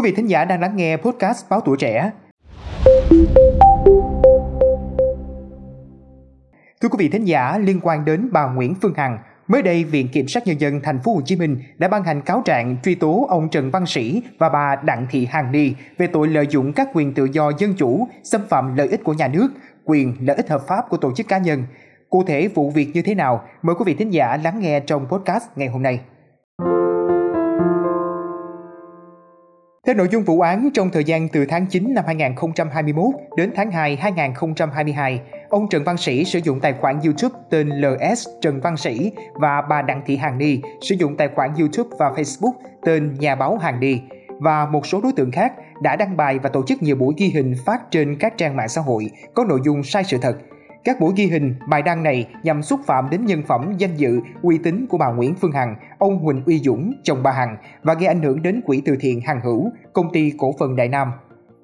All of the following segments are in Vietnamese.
Quý vị thính giả đang lắng nghe podcast Báo Tuổi Trẻ. Thưa quý vị thính giả, liên quan đến bà Nguyễn Phương Hằng, mới đây Viện Kiểm sát Nhân dân Thành phố Hồ Chí Minh đã ban hành cáo trạng truy tố ông Trần Văn Sĩ và bà Đặng Thị Hằng Ni về tội lợi dụng các quyền tự do dân chủ, xâm phạm lợi ích của nhà nước, quyền lợi ích hợp pháp của tổ chức cá nhân. Cụ thể vụ việc như thế nào? Mời quý vị thính giả lắng nghe trong podcast ngày hôm nay. Theo nội dung vụ án, trong thời gian từ tháng 9 năm 2021 đến tháng 2 2022, ông Trần Văn Sĩ sử dụng tài khoản YouTube tên LS Trần Văn Sĩ và bà Đặng Thị Hằng Ni sử dụng tài khoản YouTube và Facebook tên Nhà báo Hằng Ni. Và một số đối tượng khác đã đăng bài và tổ chức nhiều buổi ghi hình phát trên các trang mạng xã hội có nội dung sai sự thật, các buổi ghi hình, bài đăng này nhằm xúc phạm đến nhân phẩm, danh dự, uy tín của bà Nguyễn Phương Hằng, ông Huỳnh Uy Dũng, chồng bà Hằng và gây ảnh hưởng đến quỹ từ thiện Hằng Hữu, công ty cổ phần Đại Nam.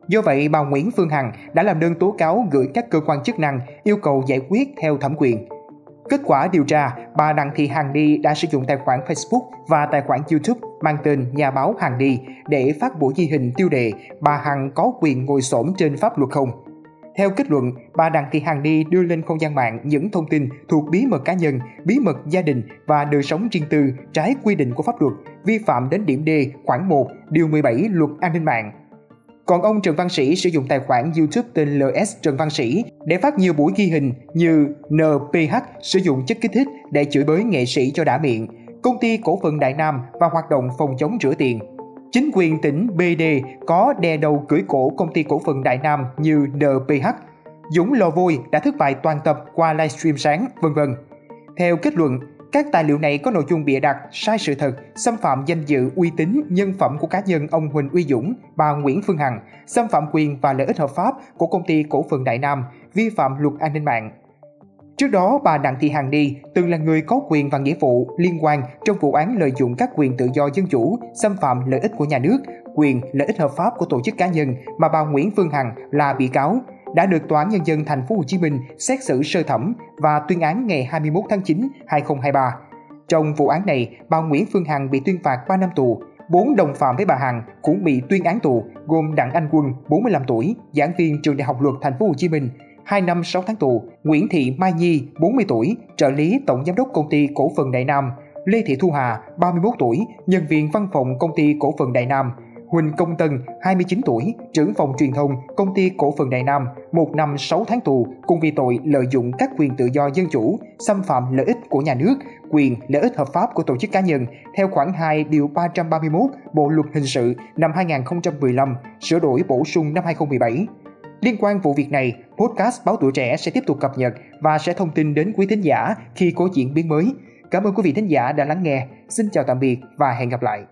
Do vậy, bà Nguyễn Phương Hằng đã làm đơn tố cáo gửi các cơ quan chức năng yêu cầu giải quyết theo thẩm quyền. Kết quả điều tra, bà Đặng Thị Hằng Đi đã sử dụng tài khoản Facebook và tài khoản YouTube mang tên Nhà báo Hằng Đi để phát buổi ghi hình tiêu đề bà Hằng có quyền ngồi xổm trên pháp luật không. Theo kết luận, bà Đặng Thị Hằng Ni đưa lên không gian mạng những thông tin thuộc bí mật cá nhân, bí mật gia đình và đời sống riêng tư trái quy định của pháp luật, vi phạm đến điểm D khoảng 1, điều 17 luật an ninh mạng. Còn ông Trần Văn Sĩ sử dụng tài khoản YouTube tên LS Trần Văn Sĩ để phát nhiều buổi ghi hình như NPH sử dụng chất kích thích để chửi bới nghệ sĩ cho đã miệng, công ty cổ phần Đại Nam và hoạt động phòng chống rửa tiền. Chính quyền tỉnh BD có đè đầu cưỡi cổ công ty cổ phần Đại Nam như NPH. Dũng lò vôi đã thất bại toàn tập qua livestream sáng, vân vân. Theo kết luận, các tài liệu này có nội dung bịa đặt, sai sự thật, xâm phạm danh dự, uy tín, nhân phẩm của cá nhân ông Huỳnh Uy Dũng, bà Nguyễn Phương Hằng, xâm phạm quyền và lợi ích hợp pháp của công ty cổ phần Đại Nam, vi phạm luật an ninh mạng, Trước đó, bà Đặng Thị Hằng Ni từng là người có quyền và nghĩa vụ liên quan trong vụ án lợi dụng các quyền tự do dân chủ, xâm phạm lợi ích của nhà nước, quyền lợi ích hợp pháp của tổ chức cá nhân mà bà Nguyễn Phương Hằng là bị cáo đã được Tòa án Nhân dân Thành phố Hồ Chí Minh xét xử sơ thẩm và tuyên án ngày 21 tháng 9, 2023. Trong vụ án này, bà Nguyễn Phương Hằng bị tuyên phạt 3 năm tù, Bốn đồng phạm với bà Hằng cũng bị tuyên án tù, gồm Đặng Anh Quân, 45 tuổi, giảng viên trường Đại học Luật Thành phố Hồ Chí Minh, 2 năm 6 tháng tù, Nguyễn Thị Mai Nhi, 40 tuổi, trợ lý tổng giám đốc công ty cổ phần Đại Nam, Lê Thị Thu Hà, 31 tuổi, nhân viên văn phòng công ty cổ phần Đại Nam, Huỳnh Công Tân, 29 tuổi, trưởng phòng truyền thông, công ty cổ phần Đại Nam, 1 năm 6 tháng tù cùng vì tội lợi dụng các quyền tự do dân chủ, xâm phạm lợi ích của nhà nước, quyền lợi ích hợp pháp của tổ chức cá nhân theo khoản 2 điều 331 Bộ luật hình sự năm 2015, sửa đổi bổ sung năm 2017. Liên quan vụ việc này, podcast Báo Tuổi Trẻ sẽ tiếp tục cập nhật và sẽ thông tin đến quý thính giả khi có diễn biến mới. Cảm ơn quý vị thính giả đã lắng nghe. Xin chào tạm biệt và hẹn gặp lại.